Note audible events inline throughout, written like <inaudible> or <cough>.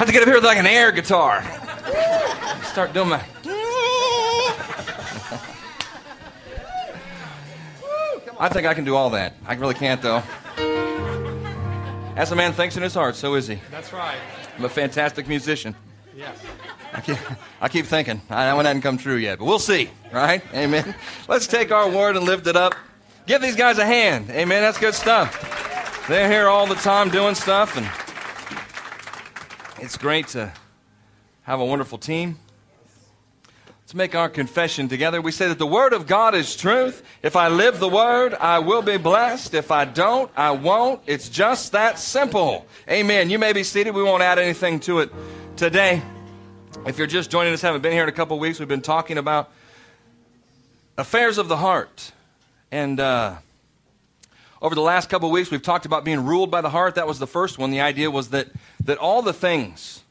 have to get up here with like an air guitar. Start doing my. I think I can do all that. I really can't, though. As a man thinks in his heart, so is he. That's right. I'm a fantastic musician. Yes. I keep, I keep thinking. I, that one hasn't come true yet, but we'll see, right? Amen. Let's take our word and lift it up. Give these guys a hand. Amen. That's good stuff. They're here all the time doing stuff, and it's great to have a wonderful team. Let's make our confession together. We say that the Word of God is truth. If I live the Word, I will be blessed. If I don't, I won't. It's just that simple. Amen. You may be seated. We won't add anything to it today. If you're just joining us, haven't been here in a couple weeks, we've been talking about affairs of the heart. And uh, over the last couple of weeks, we've talked about being ruled by the heart. That was the first one. The idea was that, that all the things,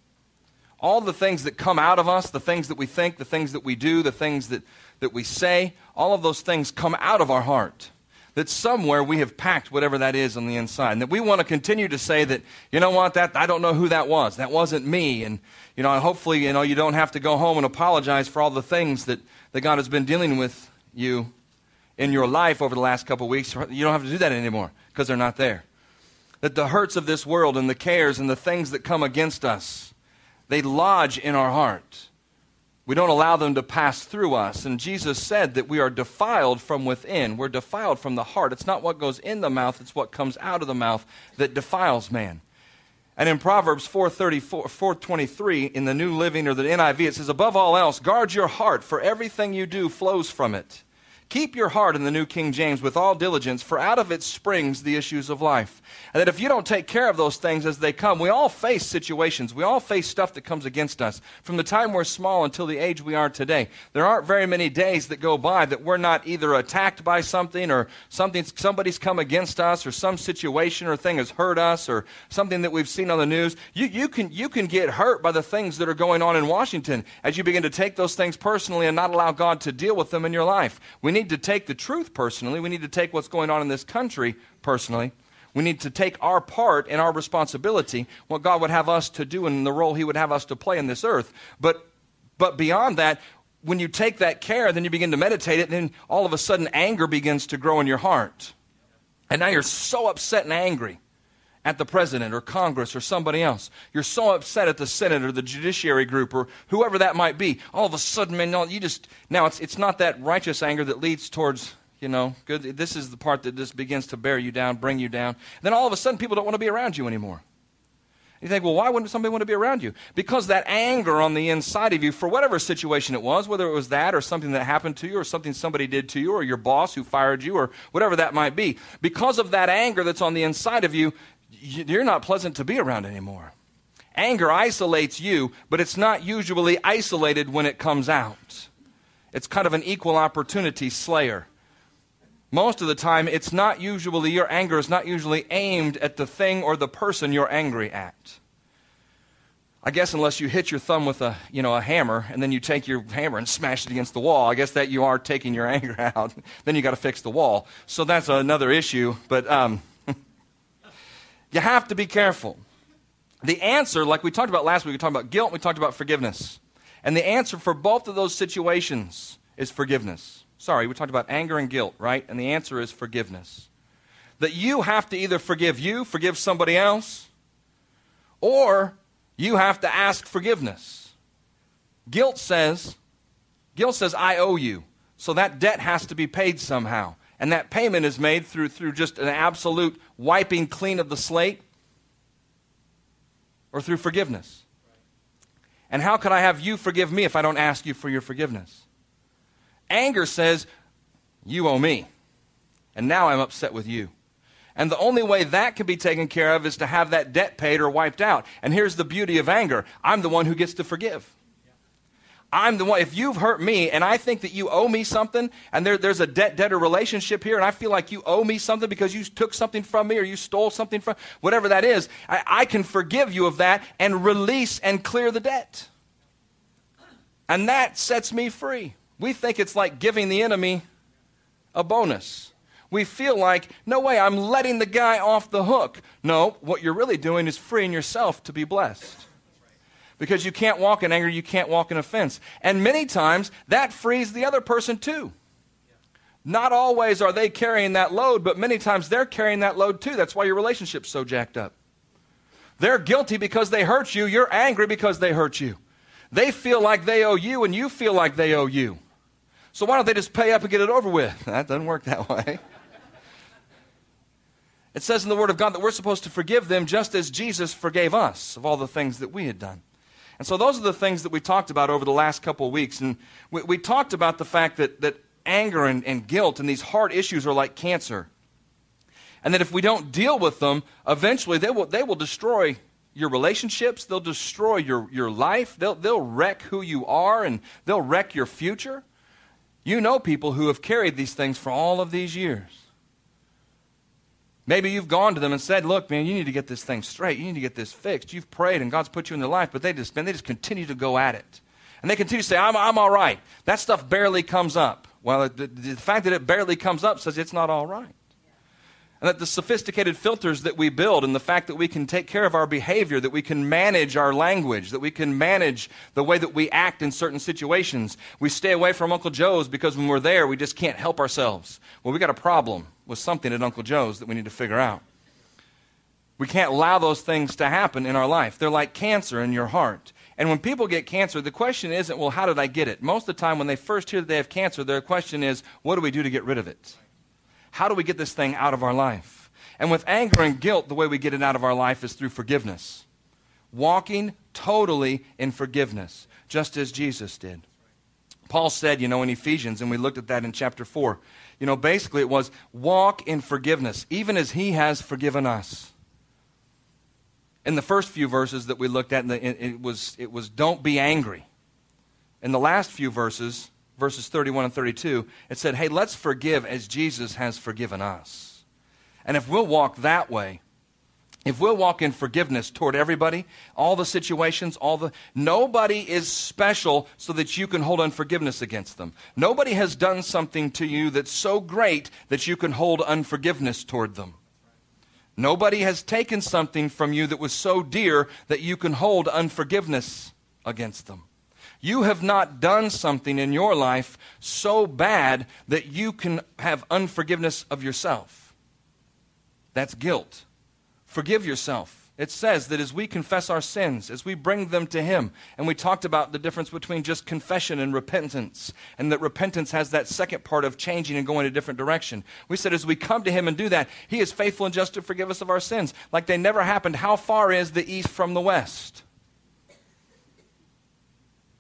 all the things that come out of us, the things that we think, the things that we do, the things that, that we say, all of those things come out of our heart. That somewhere we have packed whatever that is on the inside. And that we want to continue to say that, you know what, that I don't know who that was. That wasn't me. And, you know, hopefully, you know, you don't have to go home and apologize for all the things that, that God has been dealing with you in your life over the last couple of weeks. You don't have to do that anymore because they're not there. That the hurts of this world and the cares and the things that come against us, they lodge in our heart. We don't allow them to pass through us. And Jesus said that we are defiled from within. We're defiled from the heart. It's not what goes in the mouth, it's what comes out of the mouth that defiles man. And in Proverbs 423, in the New Living or the NIV, it says, Above all else, guard your heart, for everything you do flows from it. Keep your heart in the New King James with all diligence, for out of it springs the issues of life. And that if you don't take care of those things as they come, we all face situations. We all face stuff that comes against us from the time we're small until the age we are today. There aren't very many days that go by that we're not either attacked by something or something, somebody's come against us or some situation or thing has hurt us or something that we've seen on the news. You, you, can, you can get hurt by the things that are going on in Washington as you begin to take those things personally and not allow God to deal with them in your life. We need to take the truth personally. We need to take what's going on in this country personally. We need to take our part and our responsibility, what God would have us to do and the role He would have us to play in this earth. But, but beyond that, when you take that care, then you begin to meditate it, and then all of a sudden anger begins to grow in your heart. And now you're so upset and angry at the president or Congress or somebody else. You're so upset at the Senate or the judiciary group or whoever that might be. All of a sudden, man, you just now it's it's not that righteous anger that leads towards you know good. This is the part that just begins to bear you down, bring you down. then all of a sudden, people don't want to be around you anymore. You think, well, why wouldn't somebody want to be around you? Because that anger on the inside of you, for whatever situation it was, whether it was that or something that happened to you or something somebody did to you or your boss who fired you or whatever that might be, because of that anger that's on the inside of you, you're not pleasant to be around anymore. Anger isolates you, but it's not usually isolated when it comes out. It's kind of an equal opportunity slayer. Most of the time, it's not usually, your anger is not usually aimed at the thing or the person you're angry at. I guess unless you hit your thumb with a, you know, a hammer and then you take your hammer and smash it against the wall, I guess that you are taking your <laughs> anger out. then you got to fix the wall. So that's another issue. But um, you have to be careful. The answer, like we talked about last week, we talked about guilt, we talked about forgiveness. And the answer for both of those situations is forgiveness. Sorry, we talked about anger and guilt, right? And the answer is forgiveness. That you have to either forgive you, forgive somebody else, or you have to ask forgiveness. Guilt says, guilt says, I owe you. So that debt has to be paid somehow. And that payment is made through, through just an absolute wiping clean of the slate or through forgiveness. And how could I have you forgive me if I don't ask you for your forgiveness? Anger says, You owe me. And now I'm upset with you. And the only way that can be taken care of is to have that debt paid or wiped out. And here's the beauty of anger I'm the one who gets to forgive. I'm the one. If you've hurt me and I think that you owe me something, and there, there's a debt debtor relationship here, and I feel like you owe me something because you took something from me or you stole something from whatever that is, I, I can forgive you of that and release and clear the debt. And that sets me free. We think it's like giving the enemy a bonus. We feel like, no way, I'm letting the guy off the hook. No, what you're really doing is freeing yourself to be blessed. Because you can't walk in anger, you can't walk in offense. And many times that frees the other person too. Not always are they carrying that load, but many times they're carrying that load too. That's why your relationship's so jacked up. They're guilty because they hurt you. You're angry because they hurt you. They feel like they owe you, and you feel like they owe you. So why don't they just pay up and get it over with? <laughs> That doesn't work that way. It says in the Word of God that we're supposed to forgive them just as Jesus forgave us of all the things that we had done. And so those are the things that we talked about over the last couple of weeks. And we, we talked about the fact that, that anger and, and guilt and these hard issues are like cancer. And that if we don't deal with them, eventually they will, they will destroy your relationships, they'll destroy your, your life, they'll, they'll wreck who you are, and they'll wreck your future. You know people who have carried these things for all of these years. Maybe you've gone to them and said, Look, man, you need to get this thing straight. You need to get this fixed. You've prayed and God's put you in their life, but they just, man, they just continue to go at it. And they continue to say, I'm, I'm all right. That stuff barely comes up. Well, the, the fact that it barely comes up says it's not all right. And that the sophisticated filters that we build and the fact that we can take care of our behavior, that we can manage our language, that we can manage the way that we act in certain situations. We stay away from Uncle Joe's because when we're there, we just can't help ourselves. Well, we got a problem with something at Uncle Joe's that we need to figure out. We can't allow those things to happen in our life. They're like cancer in your heart. And when people get cancer, the question isn't, well, how did I get it? Most of the time, when they first hear that they have cancer, their question is, what do we do to get rid of it? How do we get this thing out of our life? And with anger and guilt, the way we get it out of our life is through forgiveness. Walking totally in forgiveness, just as Jesus did. Paul said, you know, in Ephesians, and we looked at that in chapter 4, you know, basically it was walk in forgiveness, even as he has forgiven us. In the first few verses that we looked at, it was, it was don't be angry. In the last few verses, verses 31 and 32, it said, hey, let's forgive as Jesus has forgiven us. And if we'll walk that way, if we'll walk in forgiveness toward everybody, all the situations, all the nobody is special so that you can hold unforgiveness against them. Nobody has done something to you that's so great that you can hold unforgiveness toward them. Nobody has taken something from you that was so dear that you can hold unforgiveness against them. You have not done something in your life so bad that you can have unforgiveness of yourself. That's guilt. Forgive yourself. It says that as we confess our sins, as we bring them to Him, and we talked about the difference between just confession and repentance, and that repentance has that second part of changing and going a different direction. We said as we come to Him and do that, He is faithful and just to forgive us of our sins, like they never happened. How far is the east from the west?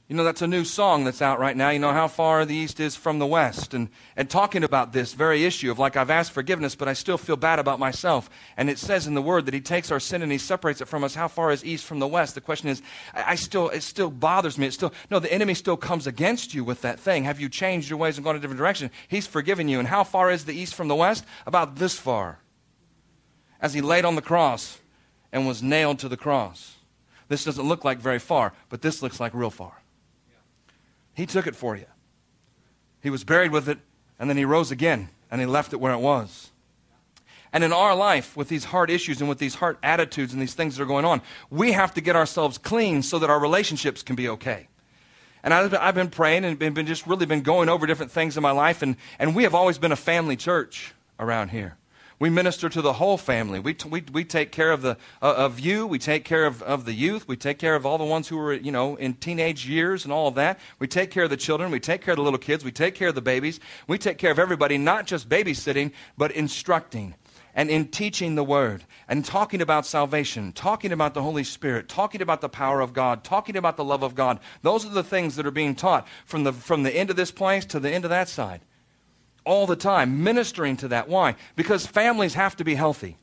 You know, that's a new song that's out right now. You know how far the East is from the West. And, and talking about this very issue of like, I've asked forgiveness, but I still feel bad about myself. And it says in the Word that He takes our sin and He separates it from us. How far is East from the West? The question is, I, I still, it still bothers me. It still, no, the enemy still comes against you with that thing. Have you changed your ways and gone a different direction? He's forgiven you. And how far is the East from the West? About this far. As He laid on the cross and was nailed to the cross. This doesn't look like very far, but this looks like real far. He took it for you. He was buried with it, and then he rose again, and he left it where it was. And in our life, with these hard issues and with these hard attitudes and these things that are going on, we have to get ourselves clean so that our relationships can be okay. And I've been praying and been just really been going over different things in my life, and, and we have always been a family church around here. We minister to the whole family. We, t- we, we take care of, the, uh, of you. We take care of, of the youth. We take care of all the ones who are, you know, in teenage years and all of that. We take care of the children. We take care of the little kids. We take care of the babies. We take care of everybody, not just babysitting, but instructing and in teaching the word and talking about salvation, talking about the Holy Spirit, talking about the power of God, talking about the love of God. Those are the things that are being taught from the, from the end of this place to the end of that side all the time, ministering to that. Why? Because families have to be healthy.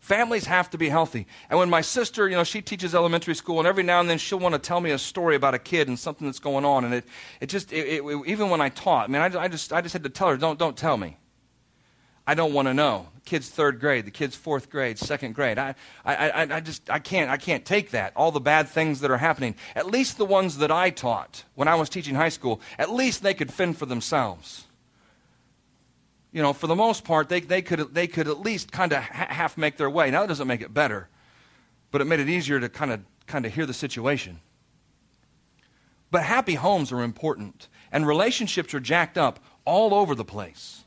Families have to be healthy. And when my sister, you know, she teaches elementary school, and every now and then she'll want to tell me a story about a kid and something that's going on. And it, it just, it, it, even when I taught, I mean, I, I, just, I just had to tell her, don't, don't tell me. I don't want to know. The kid's third grade, the kid's fourth grade, second grade. I, I, I, I just, I can't, I can't take that. All the bad things that are happening. At least the ones that I taught when I was teaching high school, at least they could fend for themselves you know, for the most part, they, they, could, they could at least kind of ha- half make their way. Now, that doesn't make it better, but it made it easier to kind of kind of hear the situation. But happy homes are important, and relationships are jacked up all over the place.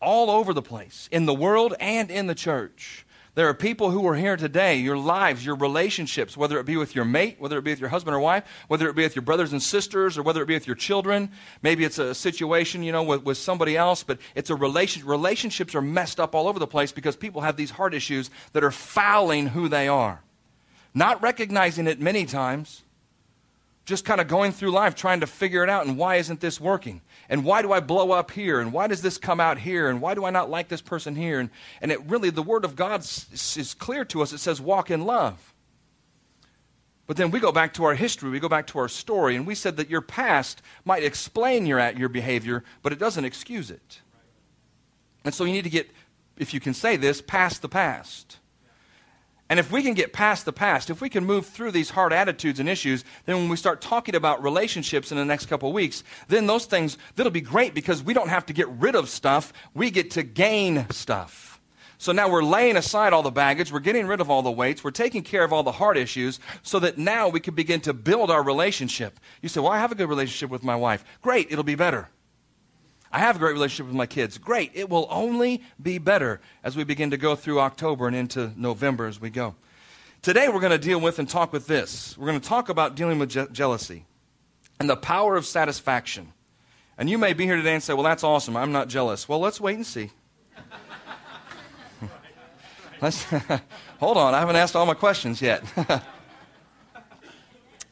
All over the place, in the world and in the church. There are people who are here today, your lives, your relationships, whether it be with your mate, whether it be with your husband or wife, whether it be with your brothers and sisters, or whether it be with your children. Maybe it's a situation, you know, with, with somebody else, but it's a relationship. Relationships are messed up all over the place because people have these heart issues that are fouling who they are. Not recognizing it many times, just kind of going through life trying to figure it out and why isn't this working? And why do i blow up here? And why does this come out here? And why do i not like this person here? And, and it really the word of god is, clear to us. It says walk in love. But then we go back to our history. We go back to our story. And we said that your past might explain your, your behavior but it doesn't excuse it. And so you need to get if you can say this past the past and if we can get past the past, if we can move through these hard attitudes and issues, then when we start talking about relationships in the next couple weeks, then those things, that'll be great because we don't have to get rid of stuff. We get to gain stuff. So now we're laying aside all the baggage, we're getting rid of all the weights, we're taking care of all the hard issues so that now we can begin to build our relationship. You say, Well, I have a good relationship with my wife. Great, it'll be better. I have a great relationship with my kids. Great. It will only be better as we begin to go through October and into November as we go. Today, we're going to deal with and talk with this. We're going to talk about dealing with je- jealousy and the power of satisfaction. And you may be here today and say, Well, that's awesome. I'm not jealous. Well, let's wait and see. <laughs> let's, <laughs> hold on. I haven't asked all my questions yet. <laughs>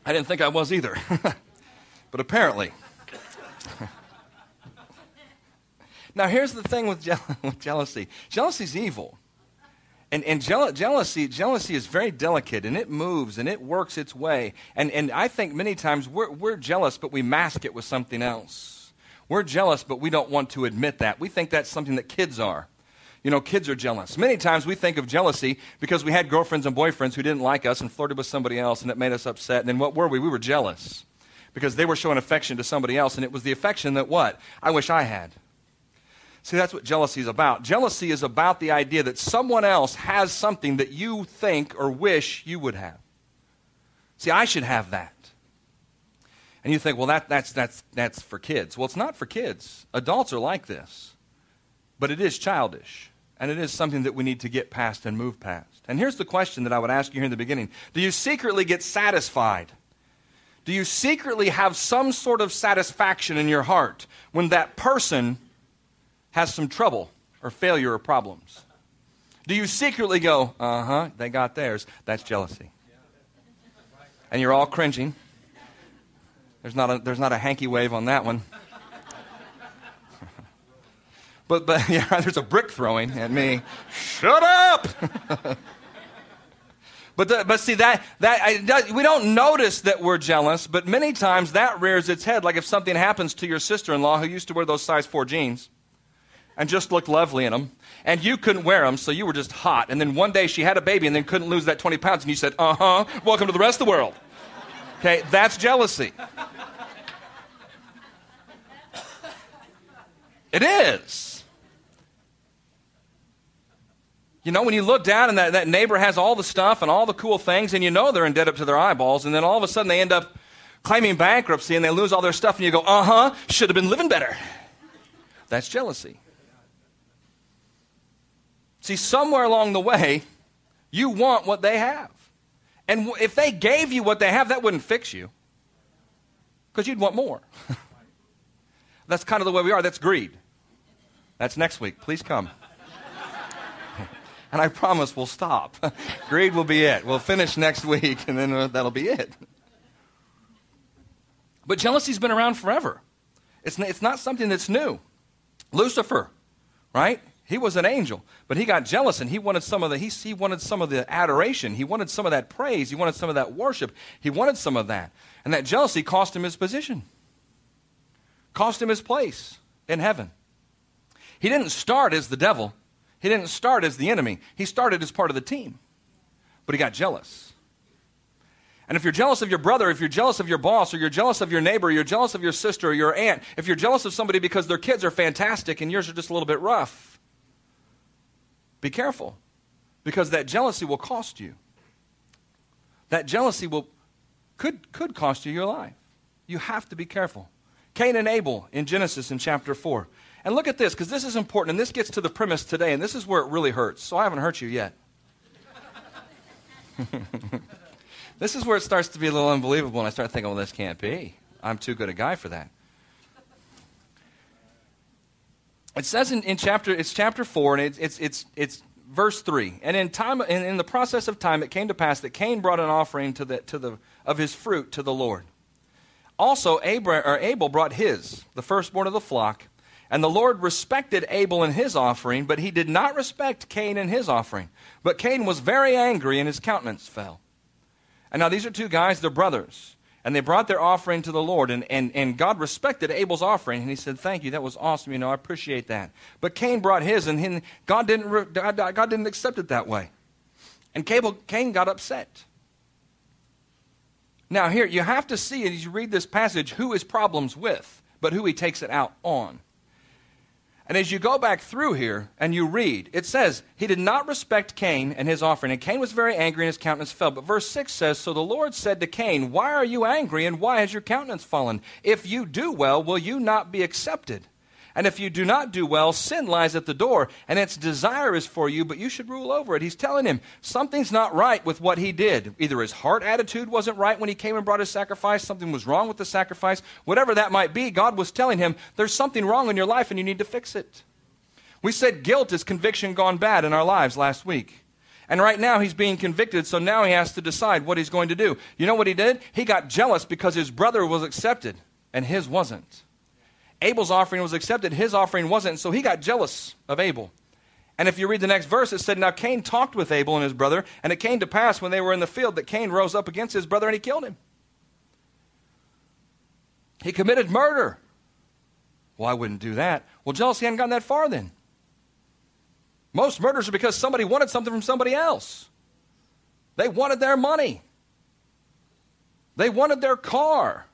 I didn't think I was either. but apparently. Now, here's the thing with, <laughs> je- with jealousy jealousy is evil. And, and je- jealousy, jealousy is very delicate and it moves and it works its way. And, and I think many times we're, we're jealous, but we mask it with something else. We're jealous, but we don't want to admit that. We think that's something that kids are. You know, kids are jealous. Many times we think of jealousy because we had girlfriends and boyfriends who didn't like us and flirted with somebody else and it made us upset. And then what were we? We were jealous because they were showing affection to somebody else and it was the affection that what? I wish I had. See, that's what jealousy is about. Jealousy is about the idea that someone else has something that you think or wish you would have. See, I should have that. And you think, well, that, that's, that's, that's for kids. Well, it's not for kids. Adults are like this. But it is childish. And it is something that we need to get past and move past. And here's the question that I would ask you here in the beginning Do you secretly get satisfied? Do you secretly have some sort of satisfaction in your heart when that person has some trouble or failure or problems? Do you secretly go, uh huh, they got theirs? That's jealousy. And you're all cringing. There's not a, there's not a hanky wave on that one. <laughs> but, but <laughs> yeah, there's a brick throwing at me. Shut up! <laughs> but, the, but see, that, that I, we don't notice that we're jealous, but many times that rears its head. Like if something happens to your sister in law who used to wear those size 4 jeans and just looked lovely in them. And you couldn't wear them, so you were just hot. And then one day she had a baby and then couldn't lose that 20 pounds, and you said, uh huh, welcome to the rest of the world. Okay, that's jealousy. It is. You know, when you look down and that, that neighbor has all the stuff and all the cool things, and you know they're in debt up to their eyeballs, and then all of a sudden they end up claiming bankruptcy and they lose all their stuff, and you go, uh huh, should have been living better. That's jealousy. See, somewhere along the way, you want what they have. And if they gave you what they have, that wouldn't fix you because you'd want more. <laughs> That's kind of the way we are. That's greed. That's next week. Please come. <laughs> and I promise we'll stop. <laughs> greed will be it. We'll finish next week, and then uh, that'll be it. But jealousy's been around forever. It's, it's not something that's new. Lucifer, right? He was an angel, but he got jealous and he wanted some of the he, he wanted some of the adoration. He wanted some of that praise. He wanted some of that worship. He wanted some of that. And that jealousy cost him his position. Cost him his place in heaven. He didn't start as the devil. He didn't start as the enemy. He started as part of the team. But he got jealous. And if you're jealous of your brother, if you're jealous of your boss, or you're jealous of your neighbor, or you're jealous of your sister or your aunt, if you're jealous of somebody because their kids are fantastic and yours are just a little bit rough, be careful because that jealousy will cost you. that jealousy will, could, could cost you your life. You have to be careful. Cain and Abel in Genesis in chapter 4. And look at this, because this is important, and this gets to the premise today, and this is where it really hurts. So I haven't hurt you yet. <laughs> this is where it starts to be a little unbelievable, and I start thinking, well, this can't be. I'm too good a guy for that. It says in, in chapter, it's chapter 4, and it's, it's, it's, it's verse 3. And in, time, in, in the process of time, it came to pass that Cain brought an offering to the, to the, of his fruit to the Lord. Also, Abra, or Abel brought his, the firstborn of the flock. And the Lord respected Abel and his offering, but he did not respect Cain and his offering. But Cain was very angry, and his countenance fell. And now these are two guys, they're brothers. And they brought their offering to the Lord, and, and, and God respected Abel's offering, and he said, Thank you, that was awesome, you know, I appreciate that. But Cain brought his, and he, God, didn't, God, God didn't accept it that way. And Cain got upset. Now, here, you have to see as you read this passage who his problem's with, but who he takes it out on. And as you go back through here and you read, it says, He did not respect Cain and his offering. And Cain was very angry and his countenance fell. But verse 6 says, So the Lord said to Cain, Why are you angry and why has your countenance fallen? If you do well, will you not be accepted? And if you do not do well, sin lies at the door, and its desire is for you, but you should rule over it. He's telling him something's not right with what he did. Either his heart attitude wasn't right when he came and brought his sacrifice, something was wrong with the sacrifice. Whatever that might be, God was telling him there's something wrong in your life and you need to fix it. We said guilt is conviction gone bad in our lives last week. And right now he's being convicted, so now he has to decide what he's going to do. You know what he did? He got jealous because his brother was accepted and his wasn't. Abel's offering was accepted, his offering wasn't, so he got jealous of Abel. And if you read the next verse, it said, Now Cain talked with Abel and his brother, and it came to pass when they were in the field that Cain rose up against his brother and he killed him. He committed murder. Well, I wouldn't do that. Well, jealousy hadn't gotten that far then. Most murders are because somebody wanted something from somebody else. They wanted their money. They wanted their car.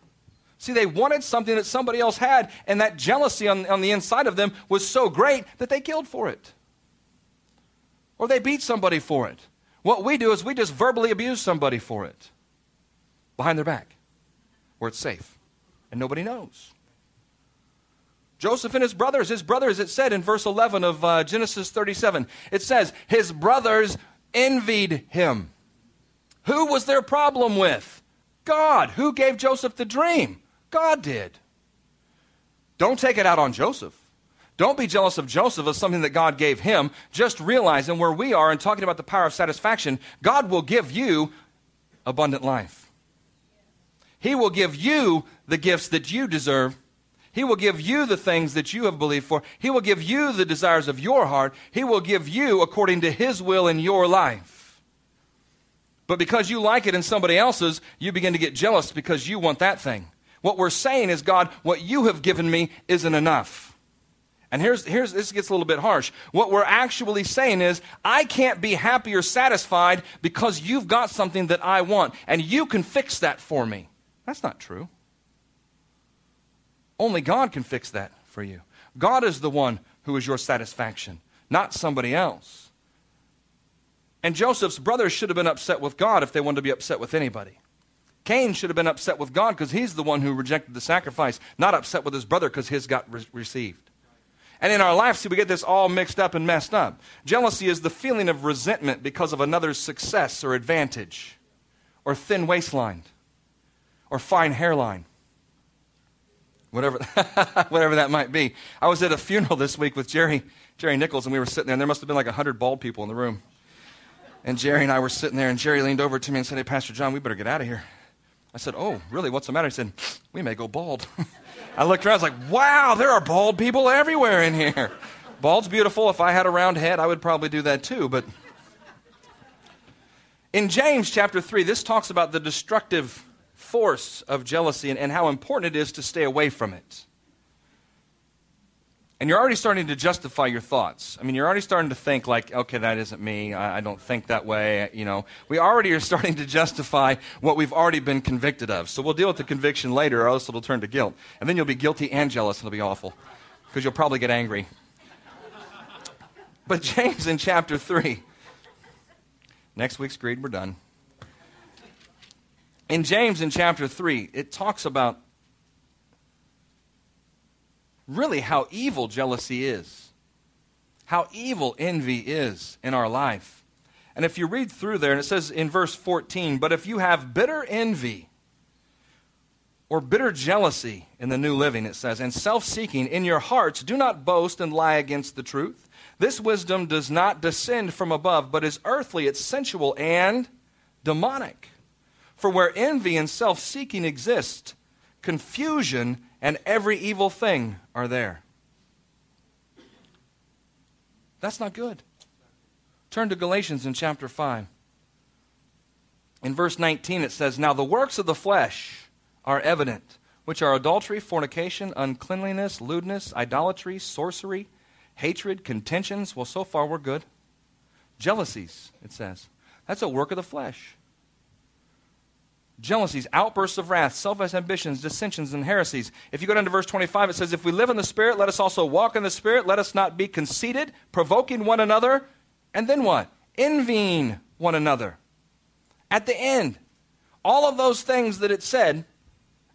See, they wanted something that somebody else had, and that jealousy on, on the inside of them was so great that they killed for it. Or they beat somebody for it. What we do is we just verbally abuse somebody for it behind their back where it's safe and nobody knows. Joseph and his brothers, his brothers, it said in verse 11 of uh, Genesis 37, it says, his brothers envied him. Who was their problem with? God. Who gave Joseph the dream? God did. Don't take it out on Joseph. Don't be jealous of Joseph as something that God gave him. Just realize, and where we are and talking about the power of satisfaction, God will give you abundant life. He will give you the gifts that you deserve. He will give you the things that you have believed for. He will give you the desires of your heart. He will give you according to His will in your life. But because you like it in somebody else's, you begin to get jealous because you want that thing. What we're saying is, God, what you have given me isn't enough. And here's, here's this gets a little bit harsh. What we're actually saying is, I can't be happy or satisfied because you've got something that I want, and you can fix that for me. That's not true. Only God can fix that for you. God is the one who is your satisfaction, not somebody else. And Joseph's brothers should have been upset with God if they wanted to be upset with anybody. Cain should have been upset with God because he's the one who rejected the sacrifice, not upset with his brother because his got re- received. And in our lives, see, we get this all mixed up and messed up. Jealousy is the feeling of resentment because of another's success or advantage, or thin waistline, or fine hairline, whatever, <laughs> whatever that might be. I was at a funeral this week with Jerry, Jerry Nichols, and we were sitting there, and there must have been like 100 bald people in the room. And Jerry and I were sitting there, and Jerry leaned over to me and said, Hey, Pastor John, we better get out of here. I said, Oh, really? What's the matter? He said, We may go bald. <laughs> I looked around, I was like, Wow, there are bald people everywhere in here. <laughs> Bald's beautiful. If I had a round head, I would probably do that too. But in James chapter 3, this talks about the destructive force of jealousy and, and how important it is to stay away from it. And you're already starting to justify your thoughts. I mean, you're already starting to think like, okay, that isn't me. I, I, don't think that way. You know, we already are <laughs> starting to justify what we've already been convicted of. So we'll deal with the conviction later, or else it'll turn to guilt. And then you'll be guilty and jealous, and it'll be awful because you'll probably get angry. But James in chapter 3, next week's greed, we're done. In James, in chapter 3, it talks about really how evil jealousy is, how evil envy is in our life. And if you read through there, and it says in verse 14, but if you have bitter envy or bitter jealousy in the New Living, it says, and self seeking in your hearts, do not boast and lie against the truth. This wisdom does not descend from above, but is earthly, it's sensual and demonic. For where envy and self seeking exist, confusion and every evil thing are there. That's not good. Turn to Galatians in chapter 5. In verse 19, it says, Now the works of the flesh are evident, which are adultery, fornication, uncleanliness, lewdness, idolatry, sorcery, hatred, contentions. Well, so far we're good. Jealousies, it says. That's a work of the flesh jealousies, outbursts of wrath, selfish ambitions, dissensions, and heresies. If you go down to verse 25, it says, If we live in the Spirit, let us also walk in the Spirit. Let us not be conceited, provoking one another. And then what? Envying one another. At the end, all of those things that it said,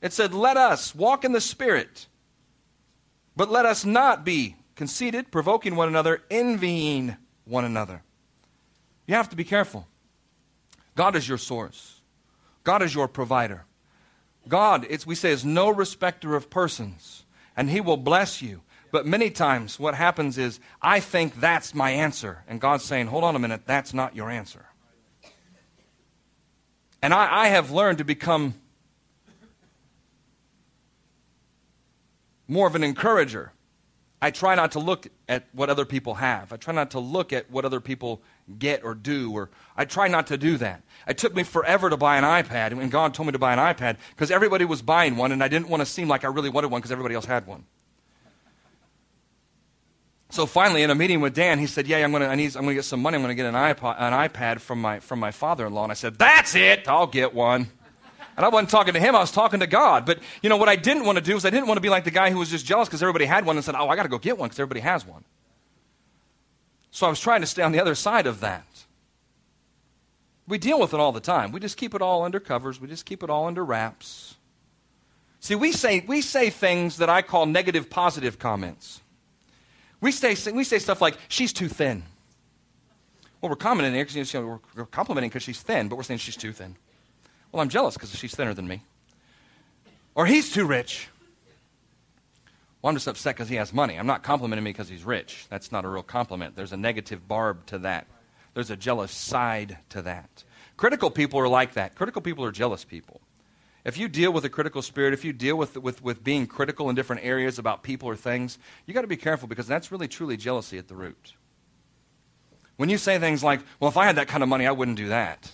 it said, Let us walk in the Spirit, but let us not be conceited, provoking one another, envying one another. You have to be careful. God is your source. God is your provider. God, it's, we say, is no respecter of persons, and He will bless you. But many times, what happens is, I think that's my answer. And God's saying, hold on a minute, that's not your answer. And I, I have learned to become more of an encourager. I try not to look at what other people have. I try not to look at what other people get or do, or I try not to do that. It took me forever to buy an iPad, and God told me to buy an iPad because everybody was buying one, and I didn't want to seem like I really wanted one because everybody else had one. So finally, in a meeting with Dan, he said, "Yeah, I'm to. I need, I'm to get some money. I'm to get an iPod, an iPad from my from my father-in-law." And I said, "That's it. I'll get one." And I wasn't talking to him, I was talking to God. But, you know, what I didn't want to do is I didn't want to be like the guy who was just jealous because everybody had one and said, oh, I got to go get one because everybody has one. So I was trying to stay on the other side of that. We deal with it all the time. We just keep it all under covers. We just keep it all under wraps. See, we say, we say things that I call negative positive comments. We say, we say stuff like, she's too thin. Well, we're commenting because you know, we're complimenting because she's thin, but we're saying she's too thin. Well, I'm jealous because she's thinner than me. Or he's too rich. Well, I'm just upset because he has money. I'm not complimenting me because he's rich. That's not a real compliment. There's a negative barb to that, there's a jealous side to that. Critical people are like that. Critical people are jealous people. If you deal with a critical spirit, if you deal with, with, with being critical in different areas about people or things, you got to be careful because that's really truly jealousy at the root. When you say things like, well, if I had that kind of money, I wouldn't do that.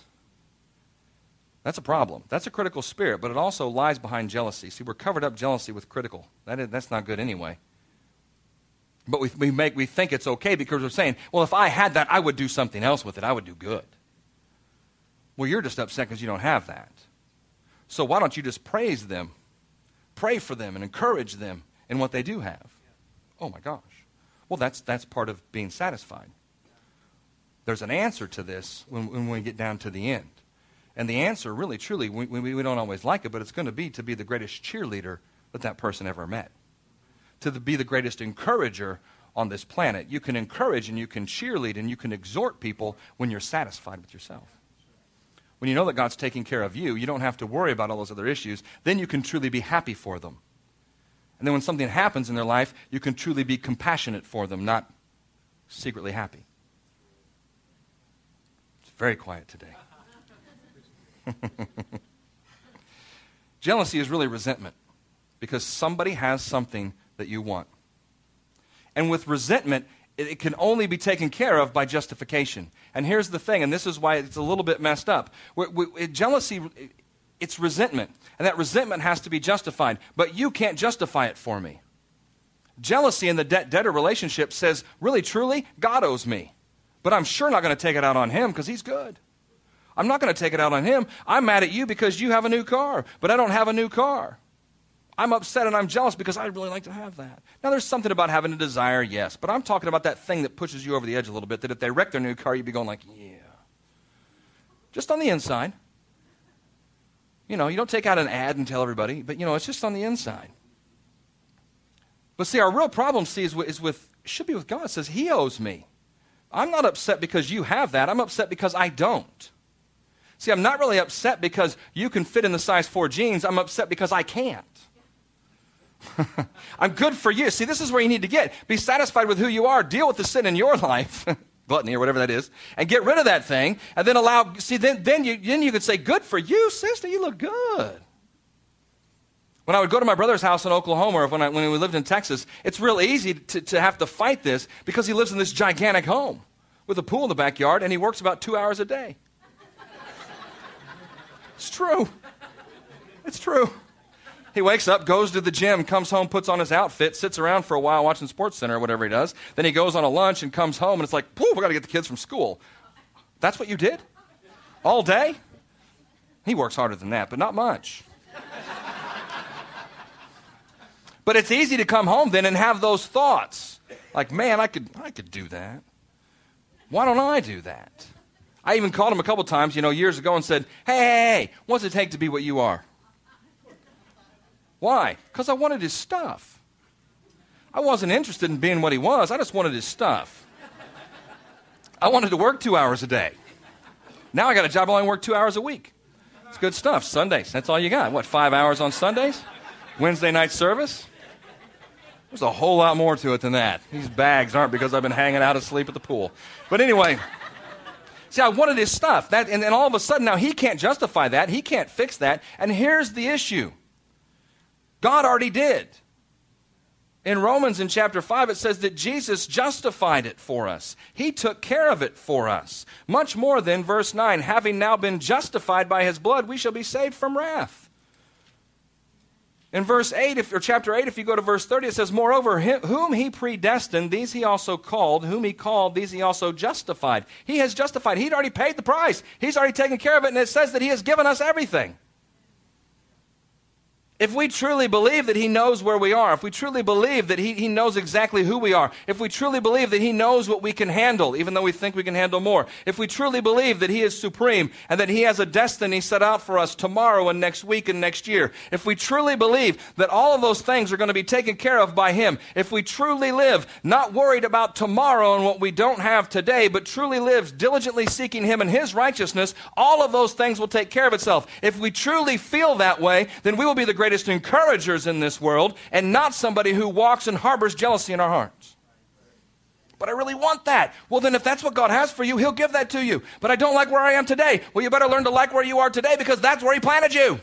That's a problem. That's a critical spirit, but it also lies behind jealousy. See, we're covered up jealousy with critical. That is, that's not good anyway. But we, we, make, we think it's okay because we're saying, well, if I had that, I would do something else with it. I would do good. Well, you're just upset because you don't have that. So why don't you just praise them, pray for them, and encourage them in what they do have? Oh my gosh. Well, that's, that's part of being satisfied. There's an answer to this when, when we get down to the end. And the answer, really, truly, we, we, we don't always like it, but it's going to be to be the greatest cheerleader that that person ever met, to the, be the greatest encourager on this planet. You can encourage and you can cheerlead and you can exhort people when you're satisfied with yourself. When you know that God's taking care of you, you don't have to worry about all those other issues. Then you can truly be happy for them. And then when something happens in their life, you can truly be compassionate for them, not secretly happy. It's very quiet today. <laughs> Jealousy is really resentment because somebody has something that you want. And with resentment, it, can only be taken care of by justification. And here's the thing, and this is why it's a little bit messed up. We, we, jealousy, it's resentment, and that resentment has to be justified, but you can't justify it for me. Jealousy in the debt debtor relationship says, really, truly, God owes me. But I'm sure not going to take it out on him because he's good. I'm not going to take it out on him. I'm mad at you because you have a new car, but I don't have a new car. I'm upset and I'm jealous because I'd really like to have that. Now, there's something about having a desire, yes, but I'm talking about that thing that pushes you over the edge a little bit, that if they wreck their new car, you'd be going like, yeah. Just on the inside. You know, you don't take out an ad and tell everybody, but you know, it's just on the inside. But see, our real problem, see, is with, is with should be with God. It says He owes me. I'm not upset because you have that. I'm upset because I don't. See, I'm not really upset because you can fit in the size 4 jeans. I'm upset because I can't. <laughs> I'm good for you. See, this is where you need to get. Be satisfied with who you are. Deal with the sin in your <laughs> life, gluttony or whatever that is, and get rid of that thing. And then allow. See, then then you then you could say, "Good for you, sister. You look good." When I would go to my brother's house in Oklahoma, or when, I, when we lived in Texas, it's real easy to, to have to fight this because he lives in this gigantic home with a pool in the backyard, and he works about two hours a day. It's true. It's true. He wakes up, goes to the gym, comes home, puts on his outfit, sits around for a while watching Sports Center or whatever he does. Then he goes on a lunch and comes home, and it's like, whoo, we got to get the kids from school. That's what you did? All day? He works harder than that, but not much. but it's easy to come home then and have those thoughts. Like, man, I could, I could do that. Why don't I do that? I even called him a couple times, you know, years ago and said, hey, hey, hey, what's it take to be what you are? Why? Because I wanted his stuff. I wasn't interested in being what he was, I just wanted his stuff. I wanted to work two hours a day. Now I got a job I only work two hours a week. It's good stuff. Sundays, that's all you got. What, five hours on Sundays? Wednesday night service? There's a whole lot more to it than that. These bags aren't because I've been hanging out asleep at the pool. But anyway, see, I wanted his stuff. That, and then all of a sudden, now he can't justify that. He can't fix that. And here's the issue God already did. In Romans in chapter 5, it says that Jesus justified it for us. He took care of it for us. Much more than verse 9, having now been justified by his blood, we shall be saved from wrath. In verse 8, if, or chapter 8, if you go to verse 30, it says, Moreover, him, whom he predestined, these he also called. Whom he called, these he also justified. He has justified. He'd already paid the price. He's already taken care of it, and it says that he has given us everything. If we truly believe that He knows where we are, if we truly believe that he, he knows exactly who we are, if we truly believe that He knows what we can handle, even though we think we can handle more, if we truly believe that He is supreme and that He has a destiny set out for us tomorrow and next week and next year, if we truly believe that all of those things are going to be taken care of by Him, if we truly live not worried about tomorrow and what we don't have today, but truly live diligently seeking Him and His righteousness, all of those things will take care of itself. If we truly feel that way, then we will be the greatest greatest encouragers in this world and not somebody who walks and harbors jealousy in our hearts. But I really want that. Well, then, if that's what God has for you, He'll give that to you. But I don't like where I am today. Well, you better learn to like where you are today because that's where He planted you.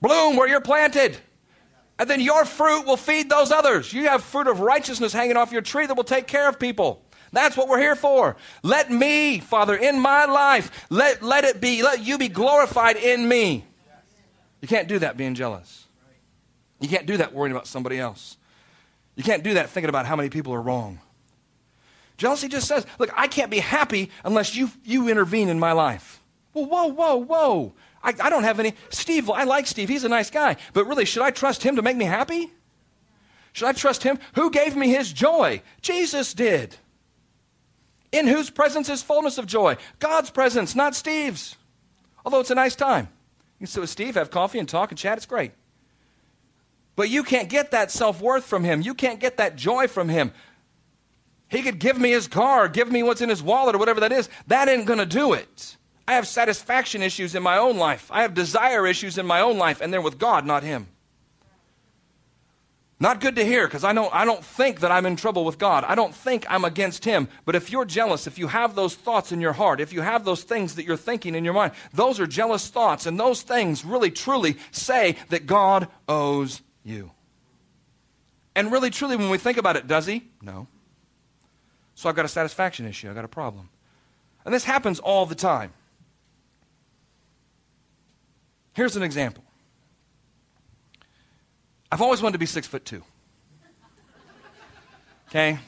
Bloom where you're planted. And then your fruit will feed those others. You have fruit of righteousness hanging off your tree that will take care of people. That's what we're here for. Let me, Father, in my life, let, let it be, let you be glorified in me. You can't do that being jealous. You can't do that worrying about somebody else. You can't do that thinking about how many people are wrong. Jealousy just says, look, I can't be happy unless you, you intervene in my life. Well, whoa, whoa, whoa. I, I don't have any. Steve, I like Steve. He's a nice guy. But really, should I trust him to make me happy? Should I trust him? Who gave me his joy? Jesus did. In whose presence is fullness of joy? God's presence, not Steve's. Although it's a nice time. You can sit with Steve, have coffee, and talk and chat. It's great. But you can't get that self worth from him. You can't get that joy from him. He could give me his car, give me what's in his wallet, or whatever that is. That ain't going to do it. I have satisfaction issues in my own life. I have desire issues in my own life, and they're with God, not him. Not good to hear because I don't, I don't think that I'm in trouble with God. I don't think I'm against Him. But if you're jealous, if you have those thoughts in your heart, if you have those things that you're thinking in your mind, those are jealous thoughts. And those things really, truly say that God owes you. And really, truly, when we think about it, does He? No. So I've got a satisfaction issue. I've got a problem. And this happens all the time. Here's an example I've always wanted to be six foot two. Okay?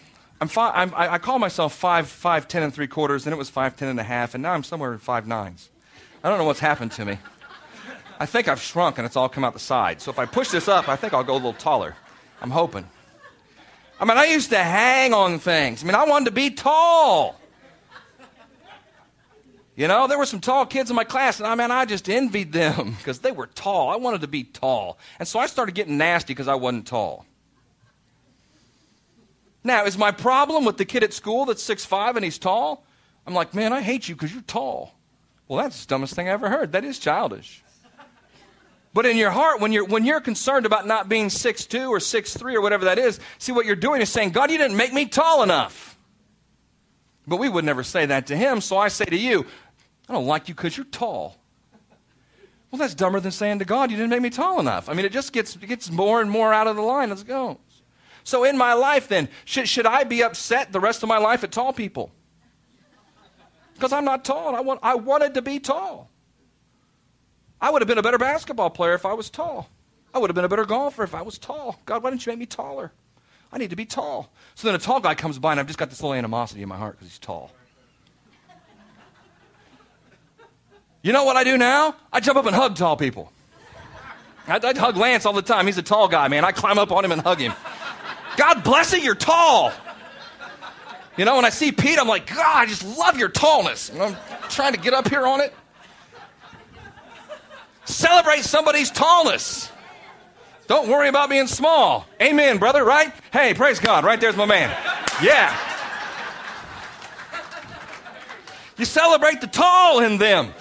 I'm five, I'm, I, call myself five, five, ten and three quarters, and it was five, ten and a half, and now I'm somewhere in five nines. I don't know what's happened to me. I think I've shrunk and it's all come out the side. So if I push this up, I think I'll go a little taller. I'm hoping. I mean, I used to hang on things. I mean, I wanted to be tall. You know, there were some tall kids in my class, and I mean, I just envied them <laughs> because they were tall. I wanted to be tall. And so I started getting nasty because I wasn't tall. Now, is my problem with the kid at school that's six five and he's tall? I'm like, man, I hate you because you're tall. Well, that's the dumbest thing I ever heard. That is childish. But in your heart, when you're, when you're concerned about not being six two or six three or whatever that is, see what you're doing is saying, God, you didn't make me tall enough. But we would never say that to him, so I say to you, I don't like you because you're tall. Well, that's dumber than saying to God, You didn't make me tall enough. I mean, it just gets, it gets more and more out of the line as it goes. So, in my life, then, should, should I be upset the rest of my life at tall people? Because I'm not tall. I, want, I wanted to be tall. I would have been a better basketball player if I was tall. I would have been a better golfer if I was tall. God, why didn't you make me taller? I need to be tall. So then a tall guy comes by, and I've just got this little animosity in my heart because he's tall. You know what I do now? I jump up and hug tall people. I, I hug Lance all the time. He's a tall guy, man. I climb up on him and hug him. God bless you, you're tall. You know, when I see Pete, I'm like, God, I just love your tallness. And I'm trying to get up here on it. Celebrate somebody's tallness. Don't worry about being small. Amen, brother, right? Hey, praise God. Right there's my man. Yeah. You celebrate the tall in them.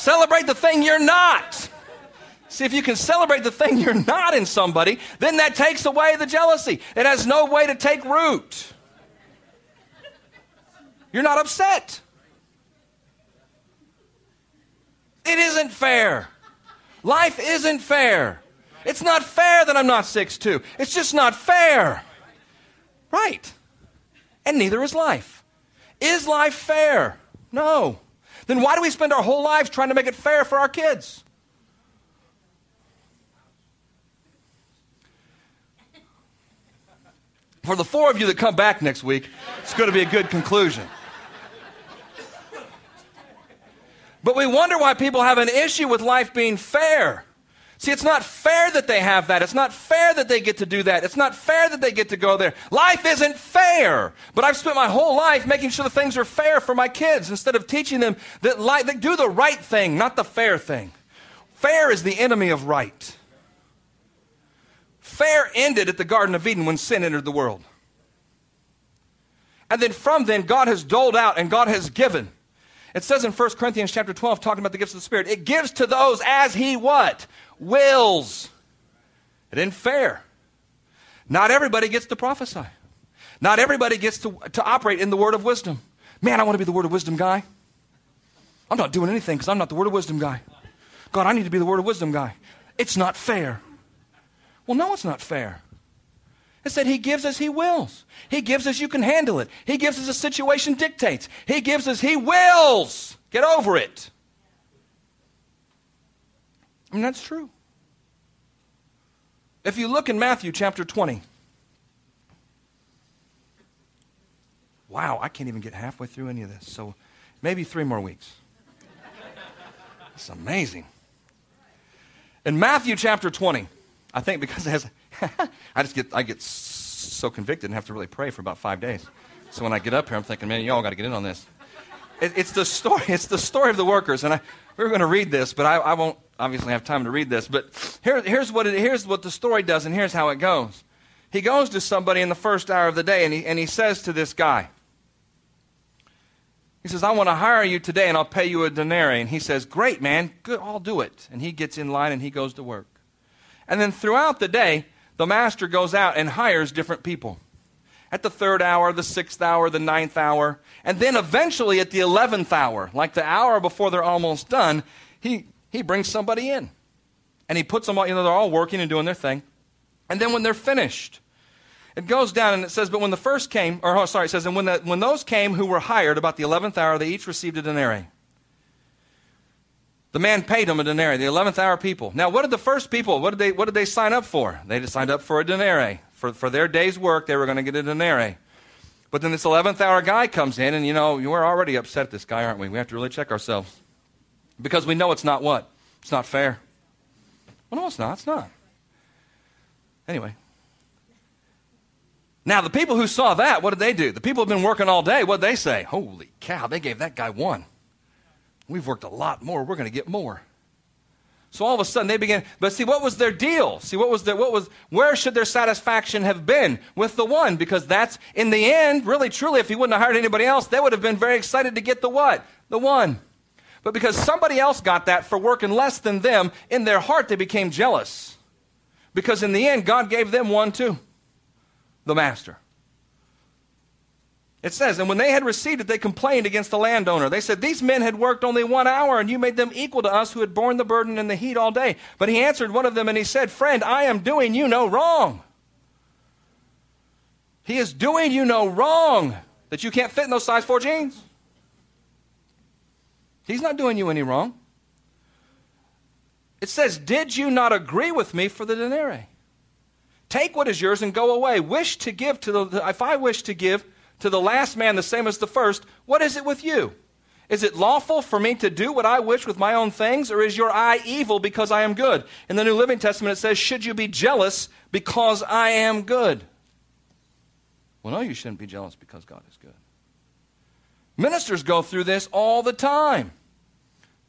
Celebrate the thing you're not. See, if you can celebrate the thing you're not in somebody, then that takes away the jealousy. It has no way to take root. You're not upset. It isn't fair. Life isn't fair. It's not fair that I'm not six two. It's just not fair. Right. And neither is life. Is life fair? No. Then why do we spend our whole lives trying to make it fair for our kids? For the four of you that come back next week, it's going to be a good conclusion. But we wonder why people have an issue with life being fair. See, it's not fair that they have that. It's not fair that they get to do that. It's not fair that they get to go there. Life isn't fair. But I've spent my whole life making sure the things are fair for my kids instead of teaching them that life, do the right thing, not the fair thing. Fair is the enemy of right. Fair ended at the Garden of Eden when sin entered the world. And then from then, God has doled out and God has given. It says in 1 Corinthians chapter 12, talking about the gifts of the Spirit, it gives to those as he what? Wills. It isn't fair. Not everybody gets to prophesy. Not everybody gets to, to operate in the word of wisdom. Man, I want to be the word of wisdom guy. I'm not doing anything because I'm not the word of wisdom guy. God, I need to be the word of wisdom guy. It's not fair. Well, no, it's not fair. It said he gives as he wills. He gives as you can handle it. He gives as a situation dictates. He gives as he wills. Get over it. Mean, that's true. If you look in Matthew chapter 20, wow, I can't even get halfway through any of this. So maybe three more weeks. It's amazing. In Matthew chapter 20, I think because it has <laughs> I just get, I get so convicted and have to really pray for about five days. So when I get up here, I'm thinking, man, you all got to get in on this. It, it's the story. It's the story of the workers, and I, we are going to read this, but I, I, won't obviously have time to read this. But here, here's what it, here's what the story does, and here's how it goes. He goes to somebody in the first hour of the day, and he, and he says to this guy, he says, I want to hire you today, and I'll pay you a denarii. And he says, Great, man, good, I'll do it. And he gets in line and he goes to work. And then throughout the day, the master goes out and hires different people at the third hour, the sixth hour, the ninth hour, and then eventually at the eleventh hour, like the hour before they're almost done, he, he brings somebody in. And he puts them all, you know, they're all working and doing their thing. And then when they're finished, it goes down and it says, But when the first came, or oh, sorry, it says, And when, the, when those came who were hired about the eleventh hour, they each received a denarii. The man paid him a denarii, the 11th hour people. Now, what did the first people, what did they, what did they sign up for? They just signed up for a denarii. For, for their day's work, they were going to get a denarii. But then this 11th hour guy comes in, and you know, we're already upset at this guy, aren't we? We have to really check ourselves. Because we know it's not what? It's not fair. Well, no, it's not. It's not. Anyway. Now, the people who saw that, what did they do? The people have been working all day, what did they say? Holy cow, they gave that guy one. We've worked a lot more. We're going to get more. So all of a sudden they began, but see, what was their deal? See, what was their, what was, where should their satisfaction have been? With the one, because that's, in the end, really truly, if he wouldn't have hired anybody else, they would have been very excited to get the what? The one. But because somebody else got that for working less than them, in their heart they became jealous. Because in the end, God gave them one too. The master. It says, and when they had received it, they complained against the landowner. They said, These men had worked only one hour, and you made them equal to us who had borne the burden and the heat all day. But he answered one of them, and he said, Friend, I am doing you no wrong. He is doing you no wrong that you can't fit in those size 4 jeans. He's not doing you any wrong. It says, Did you not agree with me for the denarii? Take what is yours and go away. Wish to give to the, if I wish to give, to the last man the same as the first, what is it with you? Is it lawful for me to do what I wish with my own things, or is your eye evil because I am good? In the New Living Testament, it says, Should you be jealous because I am good? Well, no, you shouldn't be jealous because God is good. Ministers go through this all the time.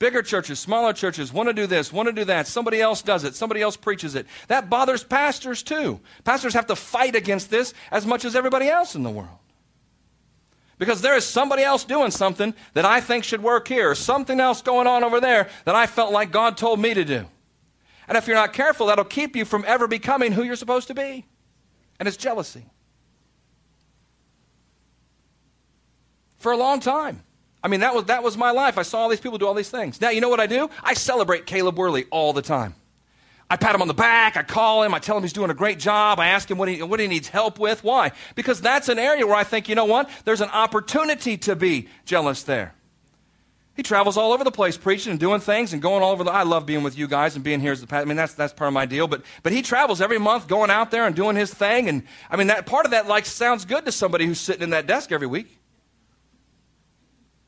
Bigger churches, smaller churches want to do this, want to do that. Somebody else does it, somebody else preaches it. That bothers pastors too. Pastors have to fight against this as much as everybody else in the world. Because there is somebody else doing something that I think should work here, or something else going on over there that I felt like God told me to do. And if you're not careful, that'll keep you from ever becoming who you're supposed to be. And it's jealousy. For a long time. I mean, that was, that was my life. I saw all these people do all these things. Now, you know what I do? I celebrate Caleb Worley all the time. I pat him on the back. I call him. I tell him he's doing a great job. I ask him what he, what he needs help with. Why? Because that's an area where I think, you know what? There's an opportunity to be jealous there. He travels all over the place preaching and doing things and going all over the. I love being with you guys and being here as the. I mean, that's that's part of my deal. But but he travels every month, going out there and doing his thing. And I mean, that part of that like sounds good to somebody who's sitting in that desk every week.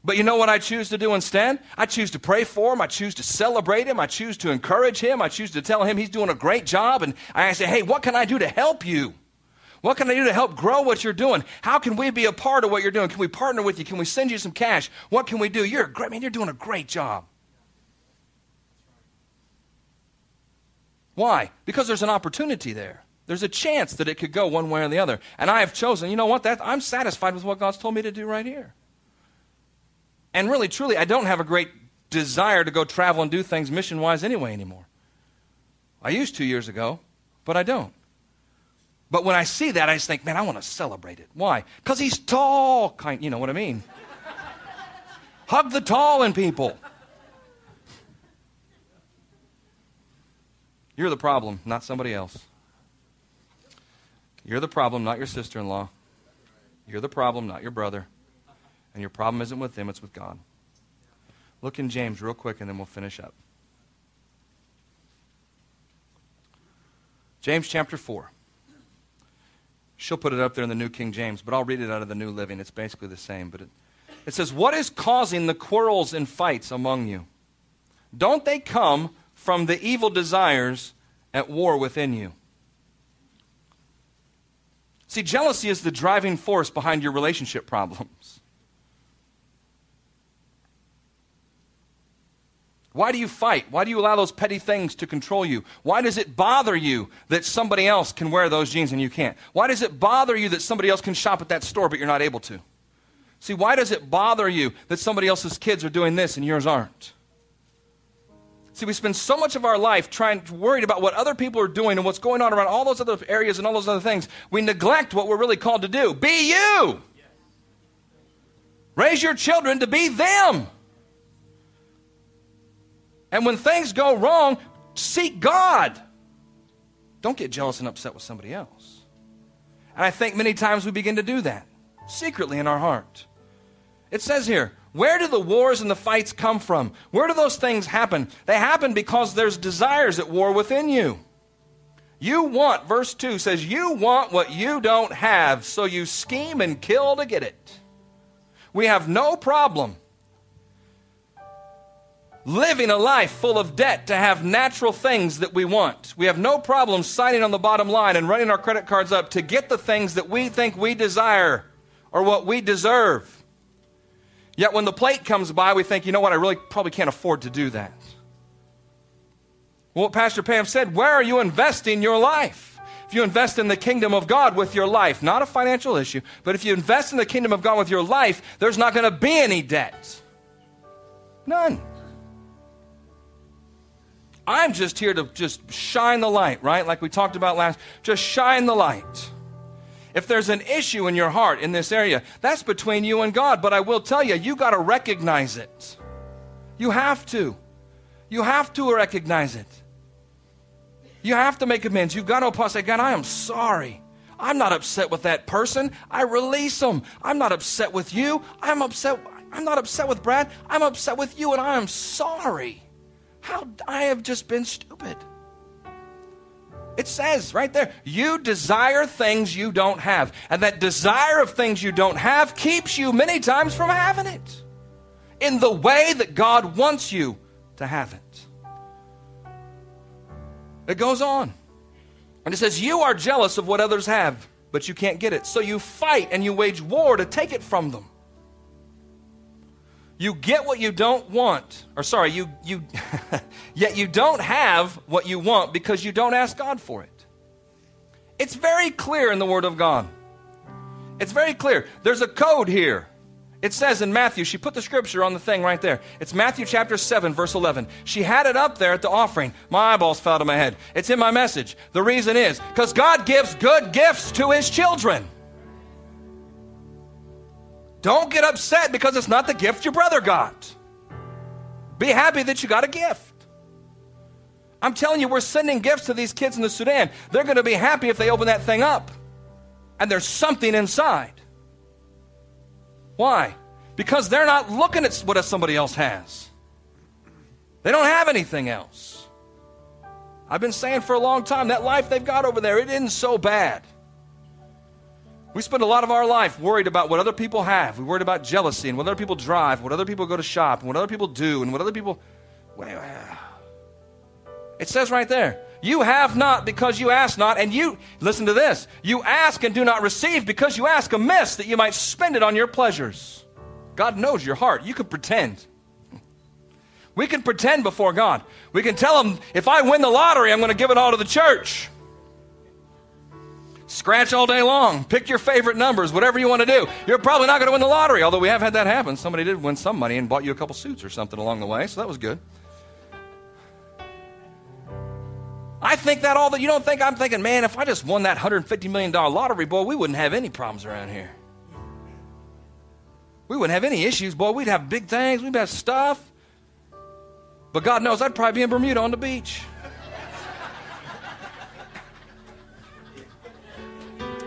But you know what I choose to do instead? I choose to pray for him. I choose to celebrate him. I choose to encourage him. I choose to tell him he's doing a great job. And I say, hey, what can I do to help you? What can I do to help grow what you're doing? How can we be a part of what you're doing? Can we partner with you? Can we send you some cash? What can we do? You're a great man. You're doing a great job. Why? Because there's an opportunity there. There's a chance that it could go one way or the other. And I have chosen, you know what? That, I'm satisfied with what God's told me to do right here. And really, truly, I don't have a great desire to go travel and do things mission wise anyway anymore. I used to years ago, but I don't. But when I see that, I just think, man, I want to celebrate it. Why? Because he's tall, kind. You know what I mean? <laughs> Hug the tall in people. You're the problem, not somebody else. You're the problem, not your sister in law. You're the problem, not your brother. And your problem isn't with them, it's with God. Look in James real quick and then we'll finish up. James chapter 4. She'll put it up there in the New King James, but I'll read it out of the New Living. It's basically the same. But it, it says, What is causing the quarrels and fights among you? Don't they come from the evil desires at war within you? See, jealousy is the driving force behind your relationship problems. Why do you fight? Why do you allow those petty things to control you? Why does it bother you that somebody else can wear those jeans and you can't? Why does it bother you that somebody else can shop at that store but you're not able to? See, why does it bother you that somebody else's kids are doing this and yours aren't? See, we spend so much of our life trying to worried about what other people are doing and what's going on around all those other areas and all those other things. We neglect what we're really called to do. Be you. Raise your children to be them. And when things go wrong, seek God. Don't get jealous and upset with somebody else. And I think many times we begin to do that secretly in our heart. It says here, where do the wars and the fights come from? Where do those things happen? They happen because there's desires at war within you. You want, verse 2 says, you want what you don't have, so you scheme and kill to get it. We have no problem living a life full of debt to have natural things that we want. We have no problem signing on the bottom line and running our credit cards up to get the things that we think we desire or what we deserve. Yet when the plate comes by, we think, you know what, I really probably can't afford to do that. Well, what Pastor Pam said, where are you investing your life? If you invest in the kingdom of God with your life, not a financial issue, but if you invest in the kingdom of God with your life, there's not going to be any debt. None. I'm just here to just shine the light, right? Like we talked about last, just shine the light. If there's an issue in your heart in this area, that's between you and God. But I will tell you, you got to recognize it. You have to. You have to recognize it. You have to make amends. You've got to apologize. Say, God, I am sorry. I'm not upset with that person. I release them. I'm not upset with you. I'm upset. I'm not upset with Brad. I'm upset with you, and I am sorry. How I have just been stupid. It says right there, you desire things you don't have. And that desire of things you don't have keeps you many times from having it in the way that God wants you to have it. It goes on. And it says, You are jealous of what others have, but you can't get it. So you fight and you wage war to take it from them. You get what you don't want, or sorry, you, you <laughs> yet you don't have what you want because you don't ask God for it. It's very clear in the Word of God. It's very clear. There's a code here. It says in Matthew, she put the scripture on the thing right there. It's Matthew chapter 7, verse 11. She had it up there at the offering. My eyeballs fell out of my head. It's in my message. The reason is because God gives good gifts to his children. Don't get upset because it's not the gift your brother got. Be happy that you got a gift. I'm telling you, we're sending gifts to these kids in the Sudan. They're going to be happy if they open that thing up and there's something inside. Why? Because they're not looking at what somebody else has. They don't have anything else. I've been saying for a long time that life they've got over there, it isn't so bad. We spend a lot of our life worried about what other people have. We worried about jealousy and what other people drive, what other people go to shop, and what other people do, and what other people. It says right there, you have not because you ask not, and you, listen to this, you ask and do not receive because you ask amiss that you might spend it on your pleasures. God knows your heart. You can pretend. We can pretend before God. We can tell Him, if I win the lottery, I'm going to give it all to the church. Scratch all day long. Pick your favorite numbers, whatever you want to do. You're probably not going to win the lottery, although we have had that happen. Somebody did win some money and bought you a couple suits or something along the way, so that was good. I think that all that you don't think I'm thinking, man, if I just won that $150 million lottery, boy, we wouldn't have any problems around here. We wouldn't have any issues, boy. We'd have big things, we'd have stuff. But God knows I'd probably be in Bermuda on the beach.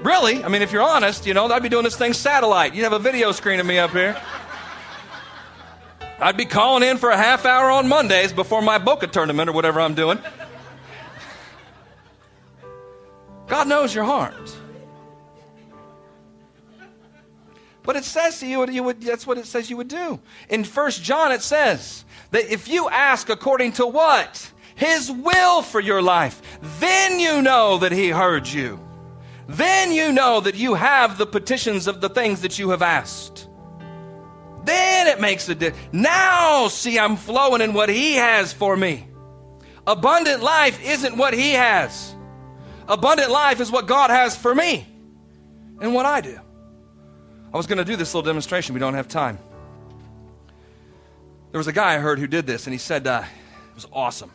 Really? I mean, if you're honest, you know, I'd be doing this thing satellite. You'd have a video screen of me up here. I'd be calling in for a half hour on Mondays before my Boca tournament or whatever I'm doing. God knows your heart. But it says to you, you would, that's what it says you would do. In First John, it says that if you ask according to what? His will for your life, then you know that He heard you. Then you know that you have the petitions of the things that you have asked. Then it makes a difference. Now, see, I'm flowing in what He has for me. Abundant life isn't what He has, abundant life is what God has for me and what I do. I was going to do this little demonstration, we don't have time. There was a guy I heard who did this, and he said uh, it was awesome.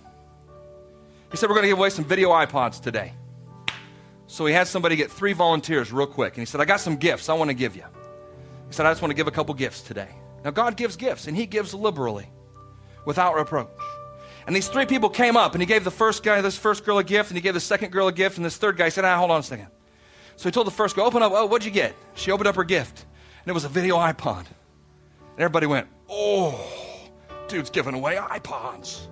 He said, We're going to give away some video iPods today. So he had somebody get three volunteers real quick. And he said, I got some gifts I want to give you. He said, I just want to give a couple gifts today. Now, God gives gifts, and He gives liberally, without reproach. And these three people came up, and He gave the first guy, this first girl, a gift, and He gave the second girl a gift, and this third guy said, ah, hold on a second. So he told the first girl, open up. Oh, what'd you get? She opened up her gift, and it was a video iPod. And everybody went, oh, dude's giving away iPods.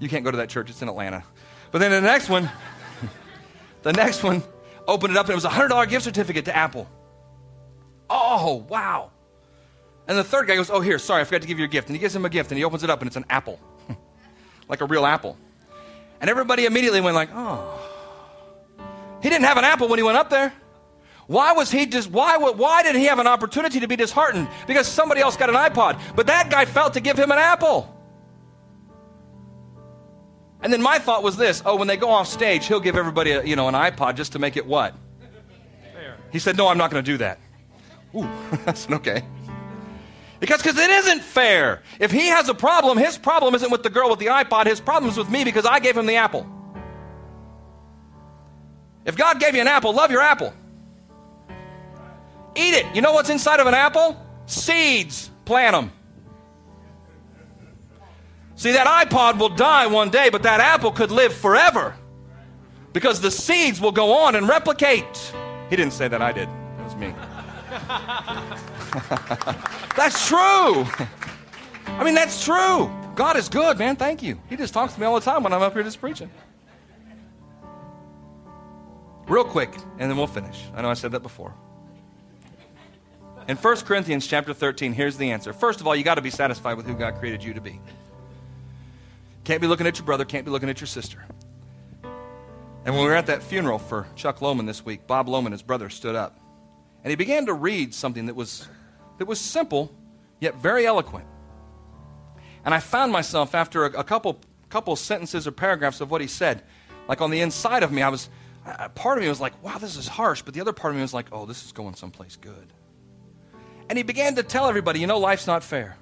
You can't go to that church, it's in Atlanta. But then the next one, the next one opened it up and it was a $100 gift certificate to Apple. Oh, wow. And the third guy goes, Oh, here, sorry, I forgot to give you a gift. And he gives him a gift and he opens it up and it's an apple, <laughs> like a real apple. And everybody immediately went like, Oh. He didn't have an apple when he went up there. Why was he just, why, why did he have an opportunity to be disheartened? Because somebody else got an iPod. But that guy felt to give him an apple. And then my thought was this oh, when they go off stage, he'll give everybody a, you know, an iPod just to make it what? Fair. He said, no, I'm not going to do that. Ooh, <laughs> I said, okay. Because cause it isn't fair. If he has a problem, his problem isn't with the girl with the iPod, his problem is with me because I gave him the apple. If God gave you an apple, love your apple. Eat it. You know what's inside of an apple? Seeds. Plant them. See, that iPod will die one day, but that apple could live forever because the seeds will go on and replicate. He didn't say that, I did. It was me. <laughs> that's true. I mean, that's true. God is good, man. Thank you. He just talks to me all the time when I'm up here just preaching. Real quick, and then we'll finish. I know I said that before. In 1 Corinthians chapter 13, here's the answer. First of all, you got to be satisfied with who God created you to be. Can't be looking at your brother, can't be looking at your sister. And when we were at that funeral for Chuck Loman this week, Bob Loman, his brother, stood up. And he began to read something that was, that was simple, yet very eloquent. And I found myself after a, a couple, couple sentences or paragraphs of what he said, like on the inside of me, I was, part of me was like, wow, this is harsh. But the other part of me was like, oh, this is going someplace good. And he began to tell everybody, you know, life's not fair.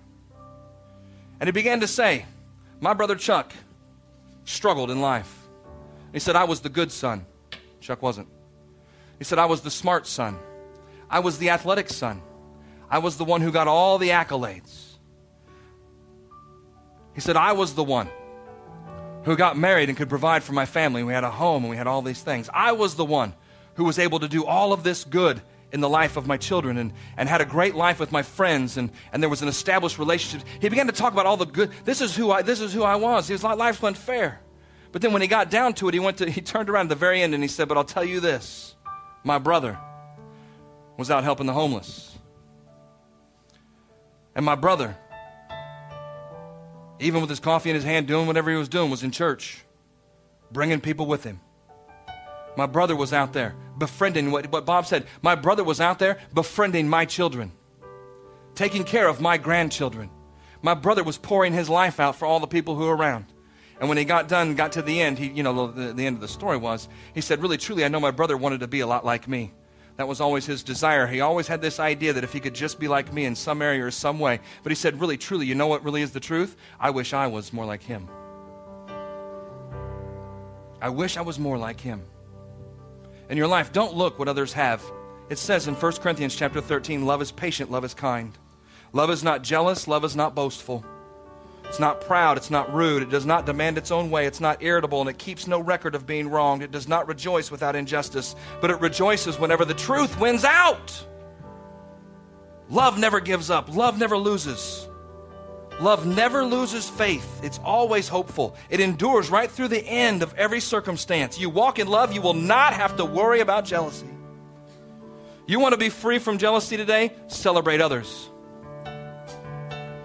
And he began to say, my brother Chuck struggled in life. He said, I was the good son. Chuck wasn't. He said, I was the smart son. I was the athletic son. I was the one who got all the accolades. He said, I was the one who got married and could provide for my family. We had a home and we had all these things. I was the one who was able to do all of this good in the life of my children and, and had a great life with my friends and, and there was an established relationship. He began to talk about all the good. This is who I, this is who I was. His life went fair. But then when he got down to it, he went to, <laughs> he turned around at the very end and he said, but I'll tell you this, my brother, was out helping the homeless. And my brother, even with his coffee in his hand, doing whatever he was doing, was in church, bringing people with him. My brother was out there befriending what, what Bob said. My brother was out there befriending my children, taking care of my grandchildren. My brother was pouring his life out for all the people who were around. And when he got done, got to the end, he, you know, the, the end of the story was, he said, Really, truly, I know my brother wanted to be a lot like me. That was always his desire. He always had this idea that if he could just be like me in some area or some way. But he said, really, truly, you know what really is the truth? I wish I was more like him. I wish I was more like him. In your life, don't look what others have. It says in 1 Corinthians chapter 13, love is patient, love is kind. Love is not jealous, love is not boastful. It's not proud. It's not rude. It does not demand its own way. It's not irritable, and it keeps no record of being wronged. It does not rejoice without injustice, but it rejoices whenever the truth wins out. Love never gives up. Love never loses. Love never loses faith. It's always hopeful. It endures right through the end of every circumstance. You walk in love, you will not have to worry about jealousy. You want to be free from jealousy today? Celebrate others.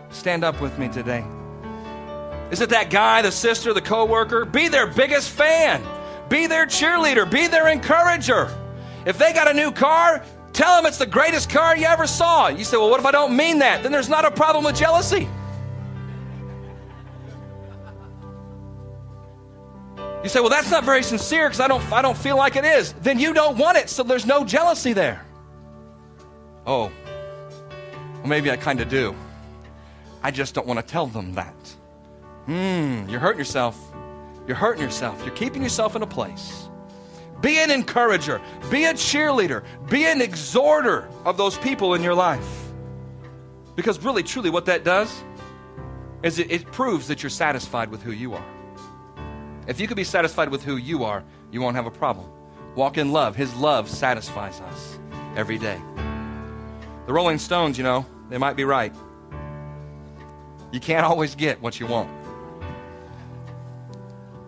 Stand up with me today. Is it that guy, the sister, the coworker? Be their biggest fan. Be their cheerleader. Be their encourager. If they got a new car, tell them it's the greatest car you ever saw. You say, well, what if I don't mean that? Then there's not a problem with jealousy. You say, well, that's not very sincere because I don't, I don't feel like it is. Then you don't want it, so there's no jealousy there. Oh, well, maybe I kind of do. I just don't want to tell them that. Hmm, you're hurting yourself. You're hurting yourself. You're keeping yourself in a place. Be an encourager, be a cheerleader, be an exhorter of those people in your life. Because really, truly, what that does is it, it proves that you're satisfied with who you are. If you could be satisfied with who you are, you won't have a problem. Walk in love. His love satisfies us every day. The Rolling Stones, you know, they might be right. You can't always get what you want.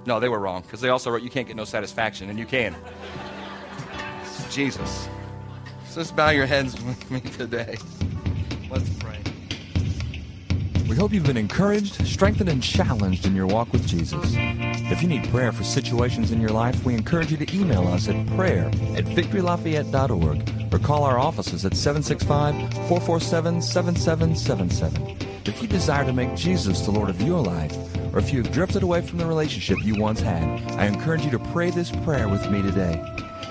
No, they were wrong because they also wrote, You can't get no satisfaction, and you can. <laughs> Jesus. Just bow your heads with me today. Let's pray. We hope you've been encouraged, strengthened, and challenged in your walk with Jesus. If you need prayer for situations in your life, we encourage you to email us at prayer at victorylafayette.org or call our offices at 765 447 7777. If you desire to make Jesus the Lord of your life, or if you have drifted away from the relationship you once had, I encourage you to pray this prayer with me today.